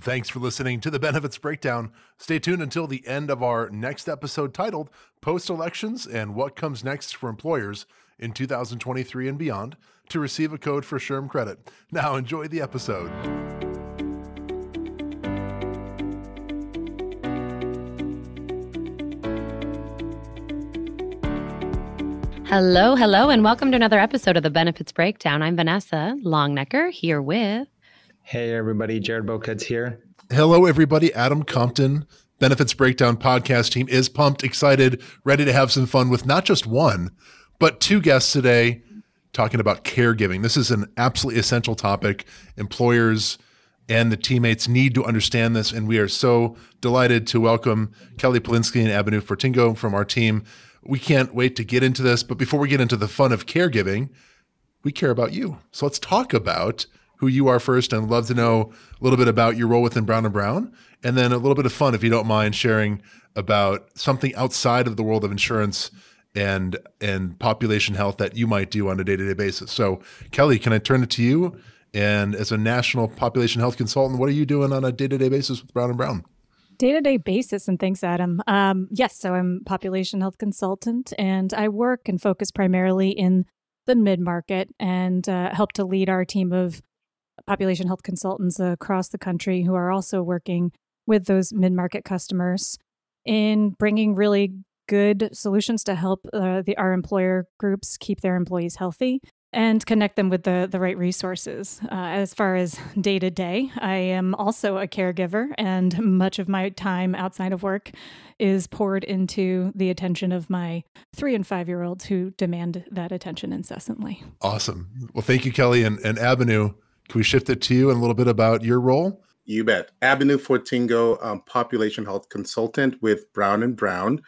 Thanks for listening to the Benefits Breakdown. Stay tuned until the end of our next episode titled Post Elections and What Comes Next for Employers in 2023 and Beyond to receive a code for SHRM credit. Now, enjoy the episode. Hello, hello, and welcome to another episode of the Benefits Breakdown. I'm Vanessa Longnecker here with. Hey, everybody. Jared Bokets here. Hello, everybody. Adam Compton, Benefits Breakdown podcast team is pumped, excited, ready to have some fun with not just one, but two guests today talking about caregiving. This is an absolutely essential topic. Employers and the teammates need to understand this, and we are so delighted to welcome Kelly Polinsky and Abhinu Fortingo from our team we can't wait to get into this. But before we get into the fun of caregiving, we care about you. So let's talk about who you are first and love to know a little bit about your role within Brown and Brown and then a little bit of fun if you don't mind sharing about something outside of the world of insurance and and population health that you might do on a day-to-day basis. So, Kelly, can I turn it to you? And as a national population health consultant, what are you doing on a day-to-day basis with Brown and Brown? day to day basis. And thanks, Adam. Um, yes, so I'm population health consultant, and I work and focus primarily in the mid market and uh, help to lead our team of population health consultants across the country who are also working with those mid market customers in bringing really good solutions to help uh, the our employer groups keep their employees healthy and connect them with the, the right resources. Uh, as far as day to day, I am also a caregiver, and much of my time outside of work is poured into the attention of my three and five year olds who demand that attention incessantly. Awesome. Well, thank you, Kelly. And, and Abhinu, can we shift it to you and a little bit about your role? You bet. Avenue Fortingo, um, population health consultant with Brown and Brown.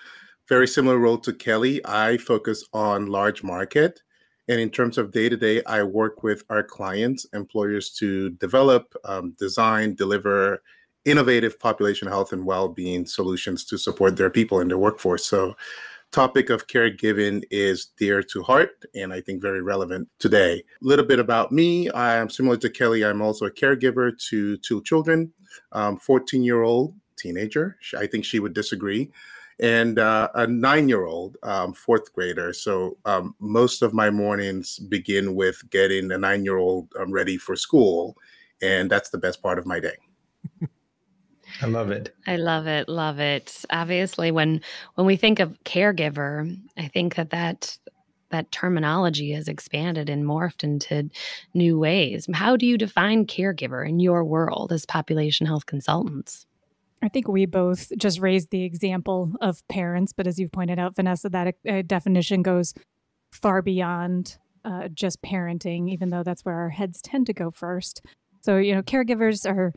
Very similar role to Kelly. I focus on large market and in terms of day to day, I work with our clients, employers to develop, um, design, deliver innovative population health and well being solutions to support their people in their workforce. So, topic of caregiving is dear to heart and I think very relevant today. A little bit about me. I'm similar to Kelly. I'm also a caregiver to two children, 14 year old teenager. I think she would disagree and uh, a nine year old um, fourth grader. So um, most of my mornings begin with getting the nine year old um, ready for school. And that's the best part of my day. I love it. I love it. Love it. Obviously, when when we think of caregiver, I think that that that terminology has expanded and morphed into new ways. How do you define caregiver in your world as population health consultants? I think we both just raised the example of parents, but as you've pointed out, Vanessa, that uh, definition goes far beyond uh, just parenting, even though that's where our heads tend to go first. So, you know, caregivers are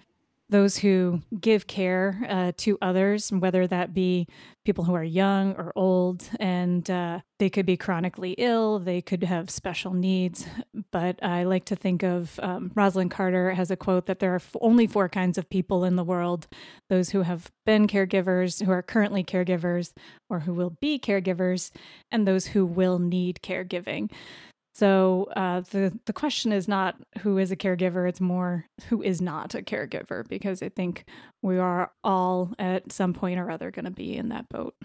those who give care uh, to others, whether that be people who are young or old, and uh, they could be chronically ill, they could have special needs. But I like to think of um, Rosalynn Carter has a quote that there are only four kinds of people in the world those who have been caregivers, who are currently caregivers, or who will be caregivers, and those who will need caregiving. So uh, the the question is not who is a caregiver; it's more who is not a caregiver, because I think we are all at some point or other going to be in that boat.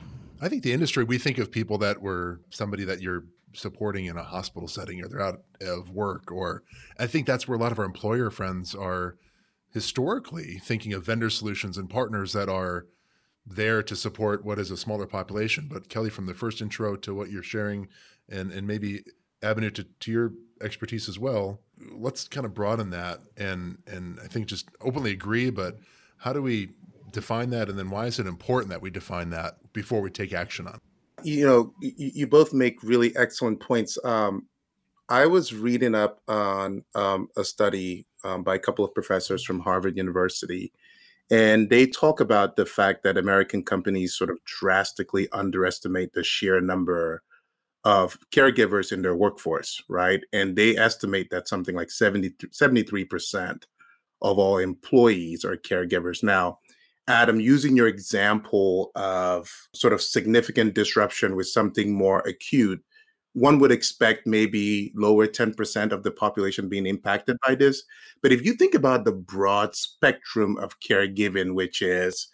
I think the industry we think of people that were somebody that you're supporting in a hospital setting, or they're out of work, or I think that's where a lot of our employer friends are historically thinking of vendor solutions and partners that are there to support what is a smaller population. But Kelly, from the first intro to what you're sharing, and and maybe Abhinu to, to your expertise as well let's kind of broaden that and and i think just openly agree but how do we define that and then why is it important that we define that before we take action on it? you know you, you both make really excellent points um, i was reading up on um, a study um, by a couple of professors from harvard university and they talk about the fact that american companies sort of drastically underestimate the sheer number of caregivers in their workforce, right? And they estimate that something like 70, 73% of all employees are caregivers. Now, Adam, using your example of sort of significant disruption with something more acute, one would expect maybe lower 10% of the population being impacted by this. But if you think about the broad spectrum of caregiving, which is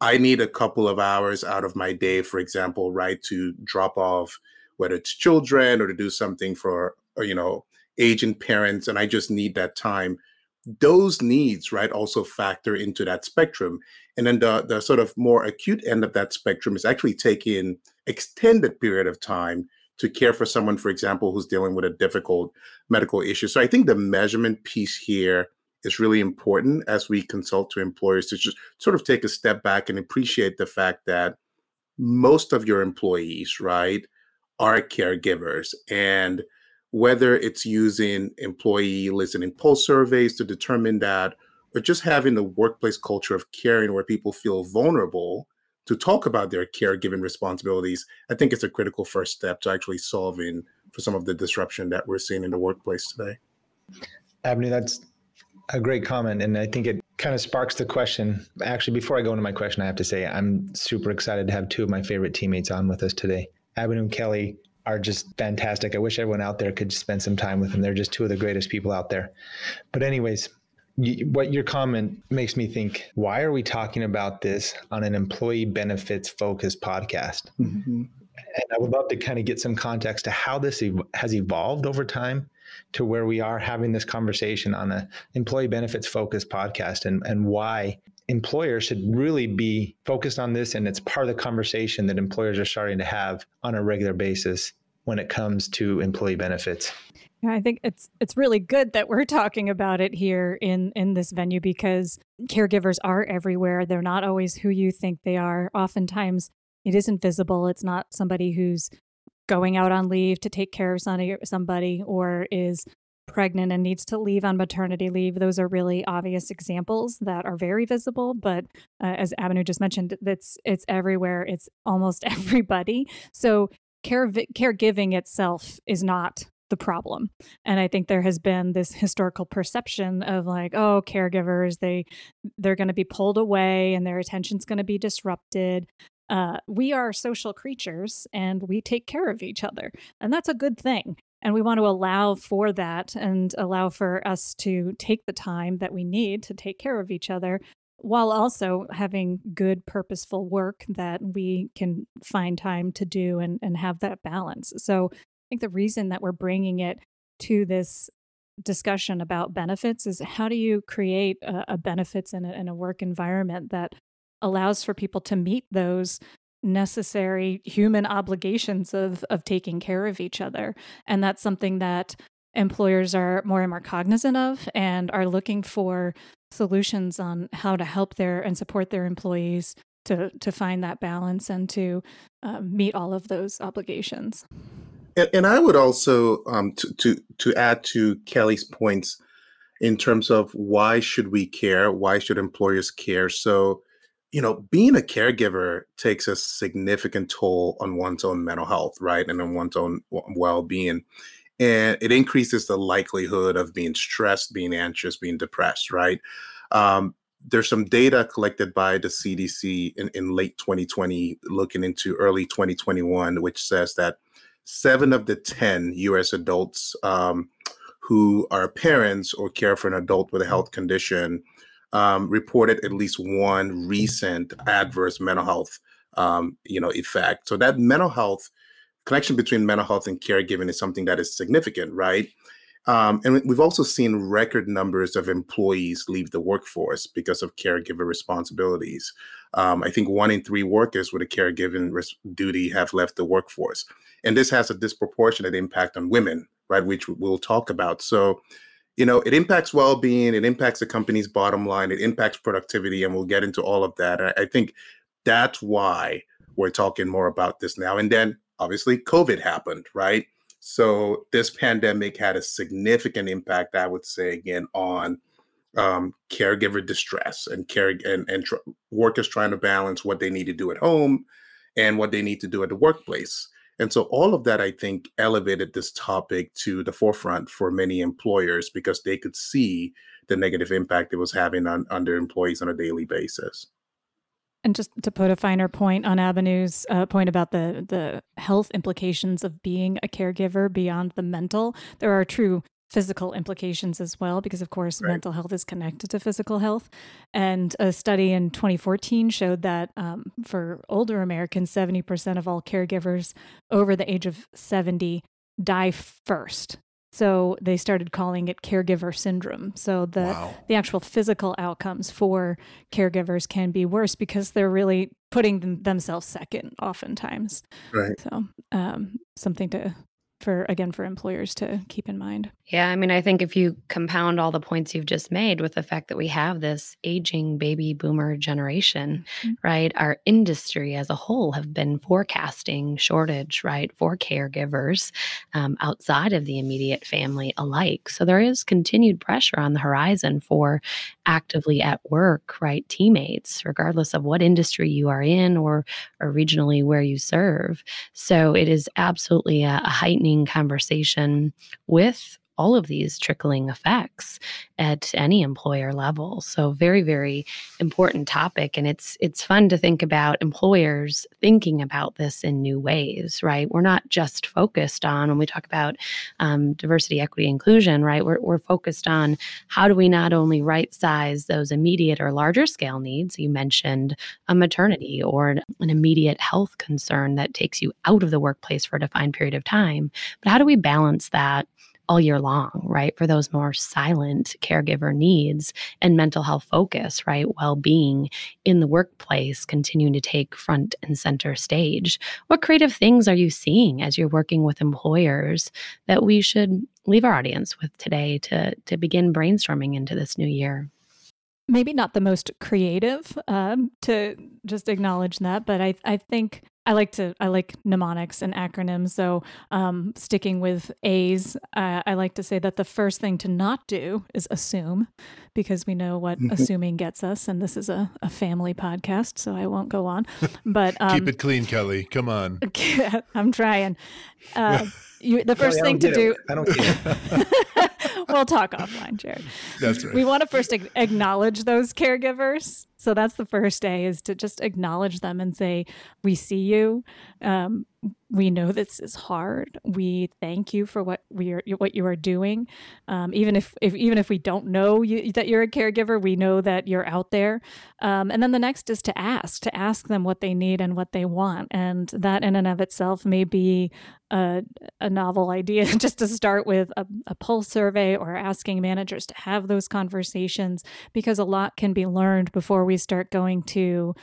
I need a couple of hours out of my day, for example, right, to drop off whether it's children or to do something for, uh, you know, aging parents, and I just need that time. Those needs, right, also factor into that spectrum. And then the, the sort of more acute end of that spectrum is actually taking extended period of time to care for someone, for example, who's dealing with a difficult medical issue. So I think the measurement piece here is really important as we consult to employers to just sort of take a step back and appreciate the fact that most of your employees, right, are caregivers. And whether it's using employee listening pulse surveys to determine that, or just having the workplace culture of caring where people feel vulnerable to talk about their caregiving responsibilities, I think it's a critical first step to actually solving for some of the disruption that we're seeing in the workplace today. Abney, that's a great comment. And I think it kind of sparks the question. Actually, before I go into my question, I have to say I'm super excited to have two of my favorite teammates on with us today. And Kelly are just fantastic. I wish everyone out there could spend some time with them. They're just two of the greatest people out there. But, anyways, what your comment makes me think why are we talking about this on an employee benefits focused podcast mm-hmm. and i would love to kind of get some context to how this ev- has evolved over time to where we are having this conversation on an employee benefits focused podcast and, and why employers should really be focused on this and it's part of the conversation that employers are starting to have on a regular basis when it comes to employee benefits yeah, I think it's it's really good that we're talking about it here in in this venue because caregivers are everywhere. They're not always who you think they are. Oftentimes, it isn't visible. It's not somebody who's going out on leave to take care of somebody or is pregnant and needs to leave on maternity leave. Those are really obvious examples that are very visible. But uh, as Abhinu just mentioned, it's it's everywhere. It's almost everybody. So care caregiving itself is not the problem and i think there has been this historical perception of like oh caregivers they they're going to be pulled away and their attention's going to be disrupted uh, we are social creatures and we take care of each other. And that's a good thing. And we want to allow for that and allow for us to take the time that we need to take care of each other while also having good, purposeful work that we can find time to do and, and have that balance. So I think the reason that we're bringing it to this discussion about benefits is how do you create a, a benefits in a, in a work environment that allows for people to meet those necessary human obligations of of taking care of each other. And that's something that employers are more and more cognizant of and are looking for solutions on how to help their and support their employees to to find that balance and to um, meet all of those obligations. And, and i would also um, to, to to add to kelly's points in terms of why should we care? Why should employers care? So you know, being a caregiver takes a significant toll on one's own mental health, right? And on one's own well being. And it increases the likelihood of being stressed, being anxious, being depressed, right? Um, there's some data collected by the CDC in, in late 2020, looking into early 2021, which says that seven of the 10 US adults um, who are parents or care for an adult with a health condition um, reported at least one recent adverse mental health, um, you know, effect. So that mental health connection between mental health and caregiving is something that is significant, right? Um, and we've also seen record numbers of employees leave the workforce because of caregiver responsibilities. Um, I think one in three workers with a caregiving res- duty have left the workforce. And this has a disproportionate impact on women, right, which we'll talk about. So, you know, it impacts well-being, it impacts the company's bottom line, it impacts productivity, and we'll get into all of that. I, I think that's why we're talking more about this now. And then obviously COVID happened, right? So this pandemic had a significant impact, I would say, again, on um, caregiver distress and care and, and tr- workers trying to balance what they need to do at home and what they need to do at the workplace. And so all of that, I think, elevated this topic to the forefront for many employers because they could see the negative impact it was having on, on their employees on a daily basis. And just to put a finer point on Abanu's uh, point about the the health implications of being a caregiver beyond the mental, there are true physical implications as well, because of course right. mental health is connected to physical health. And a study in 2014 showed that um, for older Americans, 70% of all caregivers over the age of 70 die first. So they started calling it caregiver syndrome. So the wow. the actual physical outcomes for caregivers can be worse because they're really putting them, themselves second oftentimes. Right. So um, something to for again for employers to keep in mind. Yeah, I mean, I think if you compound all the points you've just made with the fact that we have this aging baby boomer generation, mm-hmm. right? Our industry as a whole have been forecasting shortage, right, for caregivers um, outside of the immediate family alike. So there is continued pressure on the horizon for actively at work, right, teammates, regardless of what industry you are in or or regionally where you serve. So it is absolutely a, a heightening conversation with all of these trickling effects at any employer level. So very very important topic and it's it's fun to think about employers thinking about this in new ways, right? We're not just focused on when we talk about um, diversity, equity, inclusion, right? We're, we're focused on how do we not only right size those immediate or larger scale needs. You mentioned a maternity or an, an immediate health concern that takes you out of the workplace for a defined period of time, but how do we balance that? All year long, right? For those more silent caregiver needs and mental health focus, right? Well being in the workplace continuing to take front and center stage. What creative things are you seeing as you're working with employers that we should leave our audience with today to, to begin brainstorming into this new year? maybe not the most creative um, to just acknowledge that, but I, I think I like to I like mnemonics and acronyms. So um, sticking with A's, uh, I like to say that the first thing to not do is assume, because we know what mm-hmm. assuming gets us, and this is a, a family podcast, so I won't go on. But um, keep it clean, Kelly. Come on. I'm trying. Uh, you, the first Kelly, thing to do. It. I don't get it. we'll talk offline, Jared. That's right. We want to first acknowledge those caregivers. So that's the first day is to just acknowledge them and say, "We see you. Um, we know this is hard. We thank you for what we are what you are doing. Um, even if, if even if we don't know you, that you're a caregiver, we know that you're out there. Um, and then the next is to ask to ask them what they need and what they want, and that in and of itself may be a, a novel idea. just to start with a, a pulse survey or asking managers to have those conversations, because a lot can be learned before we start going to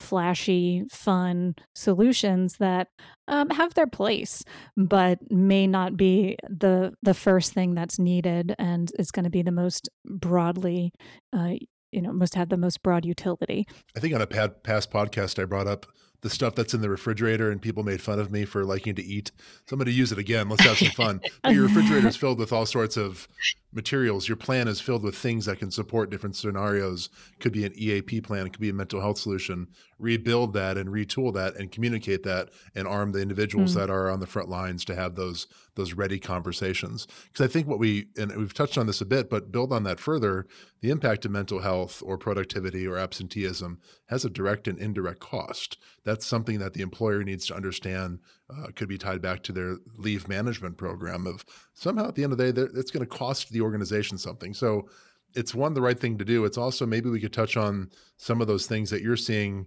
flashy, fun solutions that um, have their place, but may not be the the first thing that's needed, and is going to be the most broadly, uh, you know, must have the most broad utility. I think on a pad, past podcast, I brought up the stuff that's in the refrigerator and people made fun of me for liking to eat. Somebody use it again. Let's have some fun. your refrigerator is filled with all sorts of materials. Your plan is filled with things that can support different scenarios. Could be an EAP plan, it could be a mental health solution. Rebuild that and retool that and communicate that and arm the individuals mm. that are on the front lines to have those those ready conversations. Because I think what we and we've touched on this a bit, but build on that further, the impact of mental health or productivity or absenteeism has a direct and indirect cost. That's something that the employer needs to understand uh, could be tied back to their leave management program of somehow at the end of the day it's going to cost the organization something. So it's one the right thing to do. It's also maybe we could touch on some of those things that you're seeing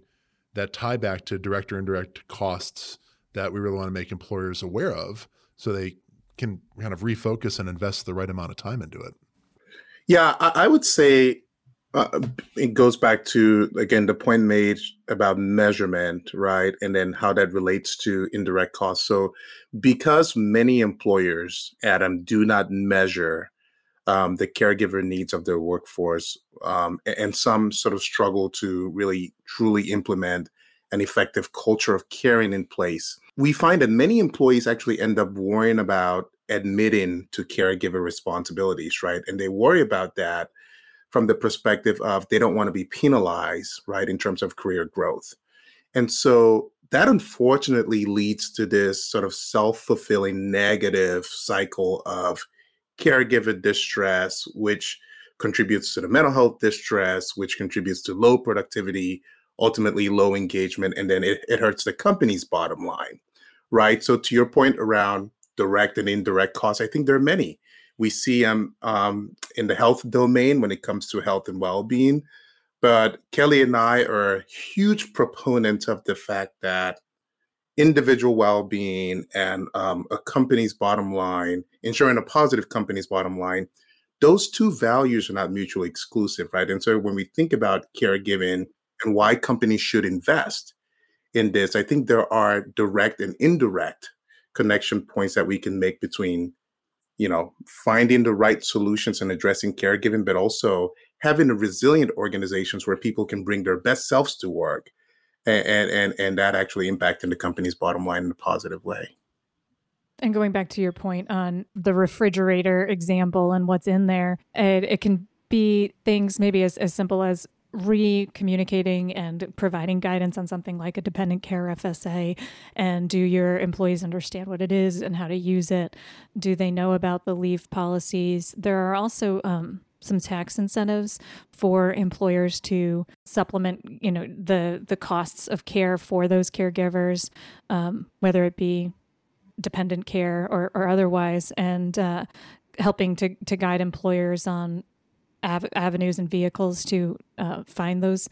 that tie back to direct or indirect costs that we really want to make employers aware of so they can kind of refocus and invest the right amount of time into it. Yeah i, I would say uh, it goes back to again the point made about measurement right? And then how that relates to indirect costs. So because many employers adam do not measure um, the caregiver needs of their workforce um, and some sort of struggle to really truly implement an effective culture of caring in place we find that many employees actually end up worrying about admitting to caregiver responsibilities right? And they worry about that from the perspective of they don't want to be penalized, right, in terms of career growth. And so that unfortunately leads to this sort of self fulfilling negative cycle of caregiver distress, which contributes to the mental health distress, which contributes to low productivity, ultimately low engagement, and then it, it hurts the company's bottom line, right? So to your point around direct and indirect costs, I think there are many. We see them um, in the health domain when it comes to health and well-being, but Kelly and I are huge proponents of the fact that individual well-being and um, a company's bottom line, ensuring a positive company's bottom line, those two values are not mutually exclusive, right? And so when we think about caregiving and why companies should invest in this, I think there are direct and indirect connection points that we can make between, you know, finding the right solutions and addressing caregiving, but also having resilient organizations where people can bring their best selves to work and and and that actually impacting the company's bottom line in a positive way. And going back to your point on the refrigerator example and what's in there, it, it can be things maybe as, as simple as re-communicating and providing guidance on something like a dependent care FSA and do your employees understand what it is and how to use it? Do they know about the leave policies? There are also um, some tax incentives for employers to supplement you know the the costs of care for those caregivers um, whether it be dependent care or, or otherwise and uh, helping to, to guide employers on av- avenues and vehicles to uh, find those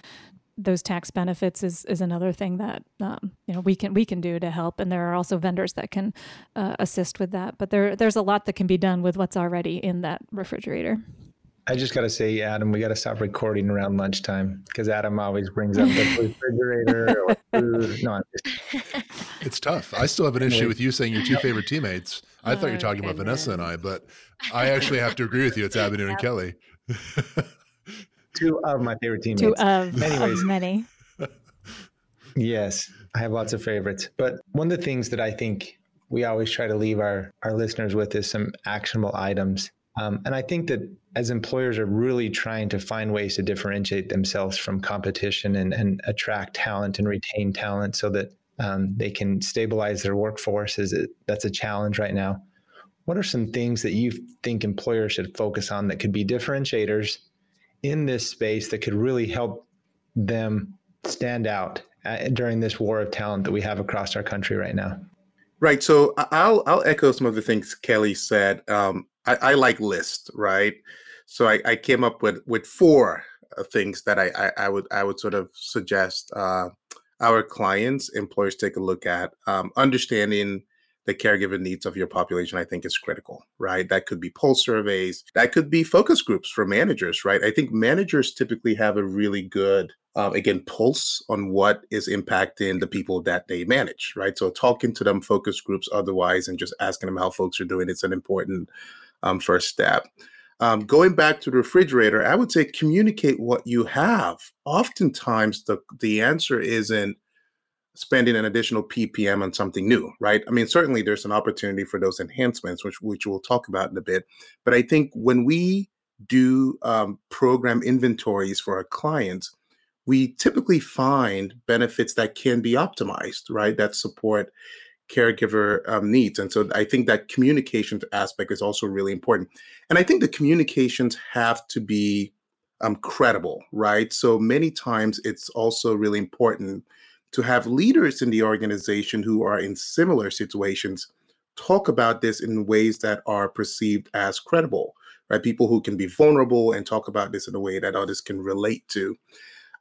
those tax benefits is, is another thing that um, you know we can we can do to help, and there are also vendors that can uh, assist with that. But there there's a lot that can be done with what's already in that refrigerator. I just got to say, Adam, we got to stop recording around lunchtime because Adam always brings up the refrigerator or food. No, it's tough. I still have an issue with you saying your two favorite teammates. I oh, thought you were talking goodness. about Vanessa and I, but I actually have to agree with you. It's Avenue and Kelly. two of my favorite teammates. Two of, Anyways, of many. yes, I have lots of favorites. But one of the things that I think we always try to leave our, our listeners with is some actionable items um, and I think that as employers are really trying to find ways to differentiate themselves from competition and, and attract talent and retain talent so that um, they can stabilize their workforce, is it, that's a challenge right now. What are some things that you think employers should focus on that could be differentiators in this space that could really help them stand out uh, during this war of talent that we have across our country right now? Right. So I'll I'll echo some of the things Kelly said. Um, I, I like lists, right? So I, I, came up with with four uh, things that I, I, I would I would sort of suggest uh, our clients, employers take a look at. Um, understanding the caregiver needs of your population, I think, is critical, right? That could be pulse surveys, that could be focus groups for managers, right? I think managers typically have a really good um, again, pulse on what is impacting the people that they manage, right? So talking to them, focus groups otherwise, and just asking them how folks are doing, it's an important um, first step. Um, going back to the refrigerator, I would say communicate what you have. Oftentimes, the the answer isn't spending an additional ppm on something new, right? I mean, certainly there's an opportunity for those enhancements, which which we'll talk about in a bit. But I think when we do um, program inventories for our clients, we typically find benefits that can be optimized, right? That support caregiver um, needs. And so I think that communications aspect is also really important. And I think the communications have to be um, credible, right? So many times it's also really important to have leaders in the organization who are in similar situations talk about this in ways that are perceived as credible, right? People who can be vulnerable and talk about this in a way that others can relate to.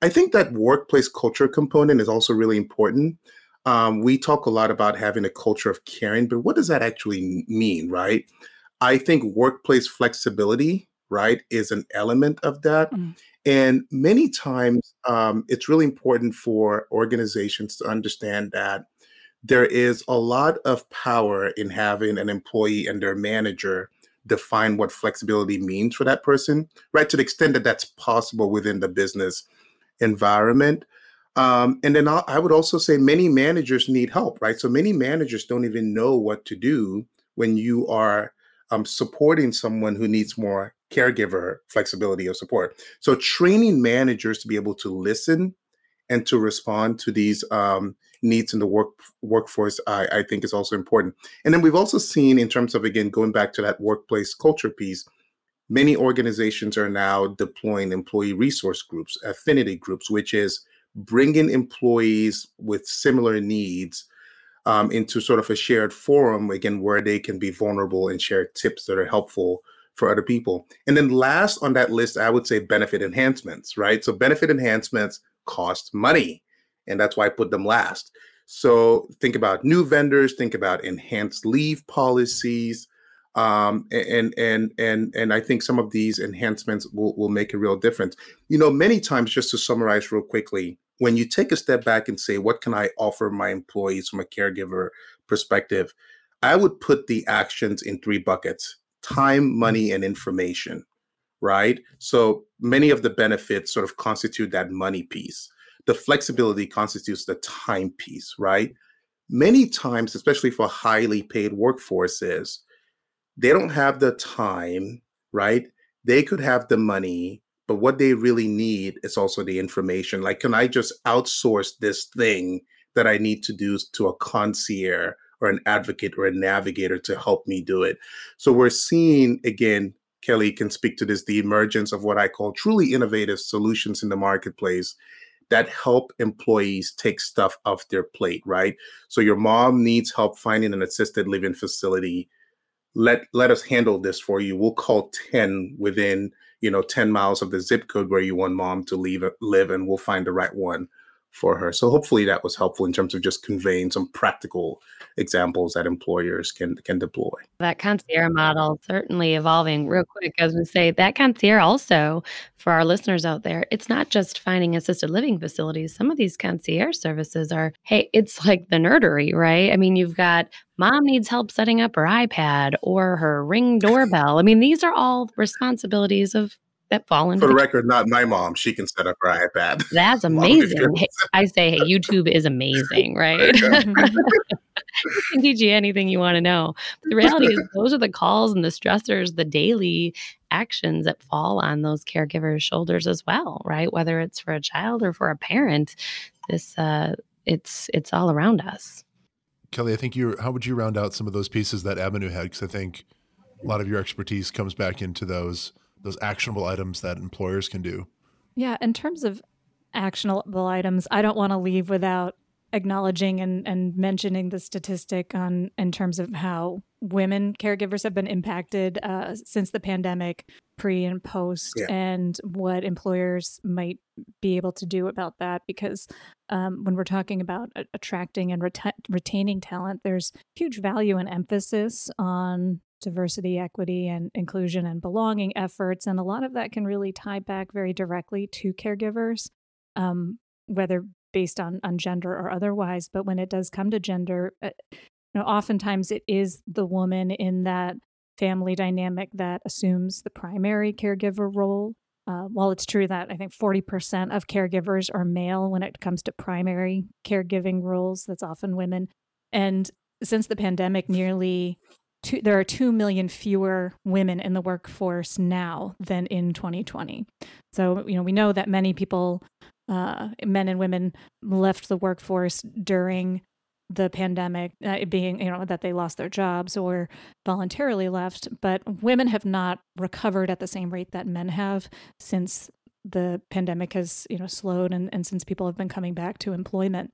I think that workplace culture component is also really important um, we talk a lot about having a culture of caring, but what does that actually mean, right? I think workplace flexibility, right, is an element of that. Mm. And many times um, it's really important for organizations to understand that there is a lot of power in having an employee and their manager define what flexibility means for that person, right? To the extent that that's possible within the business environment. Um, and then I would also say many managers need help, right? So many managers don't even know what to do when you are um, supporting someone who needs more caregiver flexibility or support. So training managers to be able to listen and to respond to these um, needs in the work workforce, I, I think is also important. And then we've also seen in terms of again going back to that workplace culture piece, many organizations are now deploying employee resource groups, affinity groups, which is bringing employees with similar needs um, into sort of a shared forum again where they can be vulnerable and share tips that are helpful for other people. And then last on that list, I would say benefit enhancements, right? So benefit enhancements cost money, and that's why I put them last. So think about new vendors, think about enhanced leave policies, um, and and and and I think some of these enhancements will will make a real difference. You know, many times, just to summarize real quickly, when you take a step back and say, what can I offer my employees from a caregiver perspective? I would put the actions in three buckets time, money, and information, right? So many of the benefits sort of constitute that money piece. The flexibility constitutes the time piece, right? Many times, especially for highly paid workforces, they don't have the time, right? They could have the money, but what they really need is also the information. Like, can I just outsource this thing that I need to do to a concierge or an advocate or a navigator to help me do it? So we're seeing again, Kelly can speak to this, the emergence of what I call truly innovative solutions in the marketplace that help employees take stuff off their plate, right? So your mom needs help finding an assisted living facility. Let let us handle this for you. We'll call 10 within you know 10 miles of the zip code where you want mom to leave live and we'll find the right one for her. So hopefully that was helpful in terms of just conveying some practical examples that employers can can deploy. That concierge model certainly evolving real quick as we say that concierge also for our listeners out there it's not just finding assisted living facilities. Some of these concierge services are hey it's like the nerdery right? I mean you've got mom needs help setting up her iPad or her ring doorbell. I mean, these are all responsibilities of that fall into For the record, not my mom. She can set up her iPad. That's amazing. Hey, I say, hey, YouTube is amazing, right? it can teach you anything you want to know. But the reality is, those are the calls and the stressors, the daily actions that fall on those caregivers' shoulders as well, right? Whether it's for a child or for a parent, this uh, it's it's all around us. Kelly, I think you. How would you round out some of those pieces that Avenue had? Because I think a lot of your expertise comes back into those those actionable items that employers can do. Yeah, in terms of actionable items, I don't want to leave without acknowledging and, and mentioning the statistic on in terms of how women caregivers have been impacted uh, since the pandemic, pre and post, yeah. and what employers might be able to do about that. Because um, when we're talking about attracting and ret- retaining talent, there's huge value and emphasis on diversity, equity, and inclusion and belonging efforts. And a lot of that can really tie back very directly to caregivers, um, whether based on, on gender or otherwise. But when it does come to gender, uh, know, oftentimes it is the woman in that family dynamic that assumes the primary caregiver role. Uh, while it's true that I think 40% of caregivers are male when it comes to primary caregiving roles, that's often women. And since the pandemic, nearly two, there are 2 million fewer women in the workforce now than in 2020. So, you know, we know that many people, uh, men and women, left the workforce during the pandemic uh, being you know that they lost their jobs or voluntarily left but women have not recovered at the same rate that men have since the pandemic has you know slowed and, and since people have been coming back to employment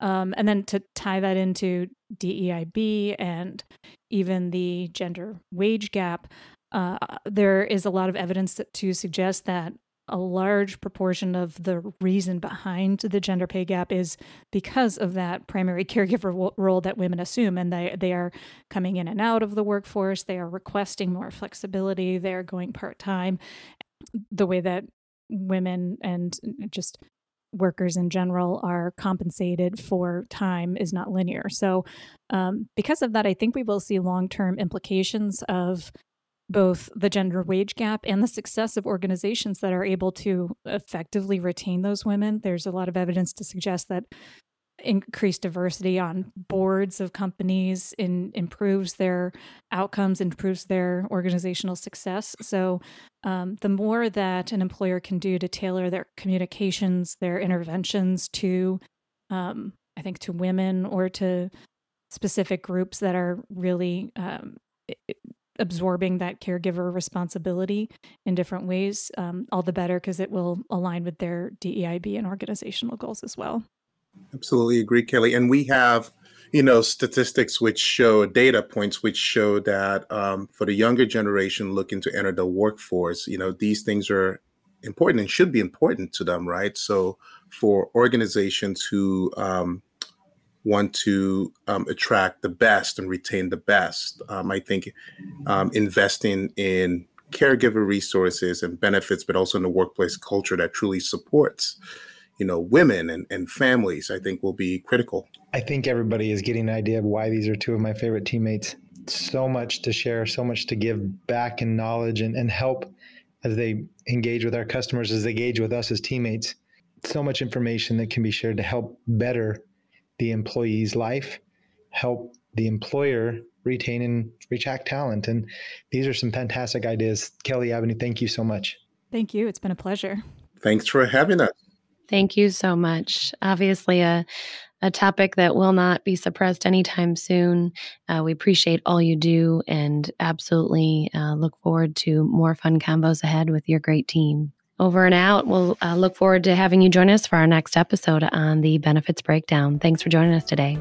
um, and then to tie that into DEIB and even the gender wage gap uh, there is a lot of evidence that, to suggest that a large proportion of the reason behind the gender pay gap is because of that primary caregiver role that women assume and they they are coming in and out of the workforce they are requesting more flexibility they're going part-time. The way that women and just workers in general are compensated for time is not linear so um, because of that i think we will see long-term implications of both the gender wage gap and the success of organizations that are able to effectively retain those women. There's a lot of evidence to suggest that increased diversity on boards of companies in, improves their outcomes, improves their organizational success. So, um, the more that an employer can do to tailor their communications, their interventions to, um, I think, to women or to specific groups that are really um, absorbing that caregiver responsibility in different ways, um, all the better because it will align with their DEIB and organizational goals as well. Absolutely agree, Kelly. And we have, you know, statistics which show data points which show that um, for the younger generation looking to enter the workforce, you know, these things are important and should be important to them, right? So for organizations who um, want to um, attract the best and retain the best. Um, I think um, investing in caregiver resources and benefits, but also in the workplace culture that truly supports, you know, women and, and families, I think will be critical. I think everybody is getting an idea of why these are two of my favorite teammates. So much to share, so much to give back in knowledge and, and help as they engage with our customers, as they engage with us as teammates. So much information that can be shared to help better the employee's life, help the employer retain and retract talent. And these are some fantastic ideas. Kelly Avenue, thank you so much. Thank you. It's been a pleasure. Thanks for having us. Thank you so much. Obviously, a a topic that will not be suppressed anytime soon. Uh, we appreciate all you do and absolutely uh, look forward to more fun combos ahead with your great team. Over and out. We'll uh, look forward to having you join us for our next episode on the benefits breakdown. Thanks for joining us today.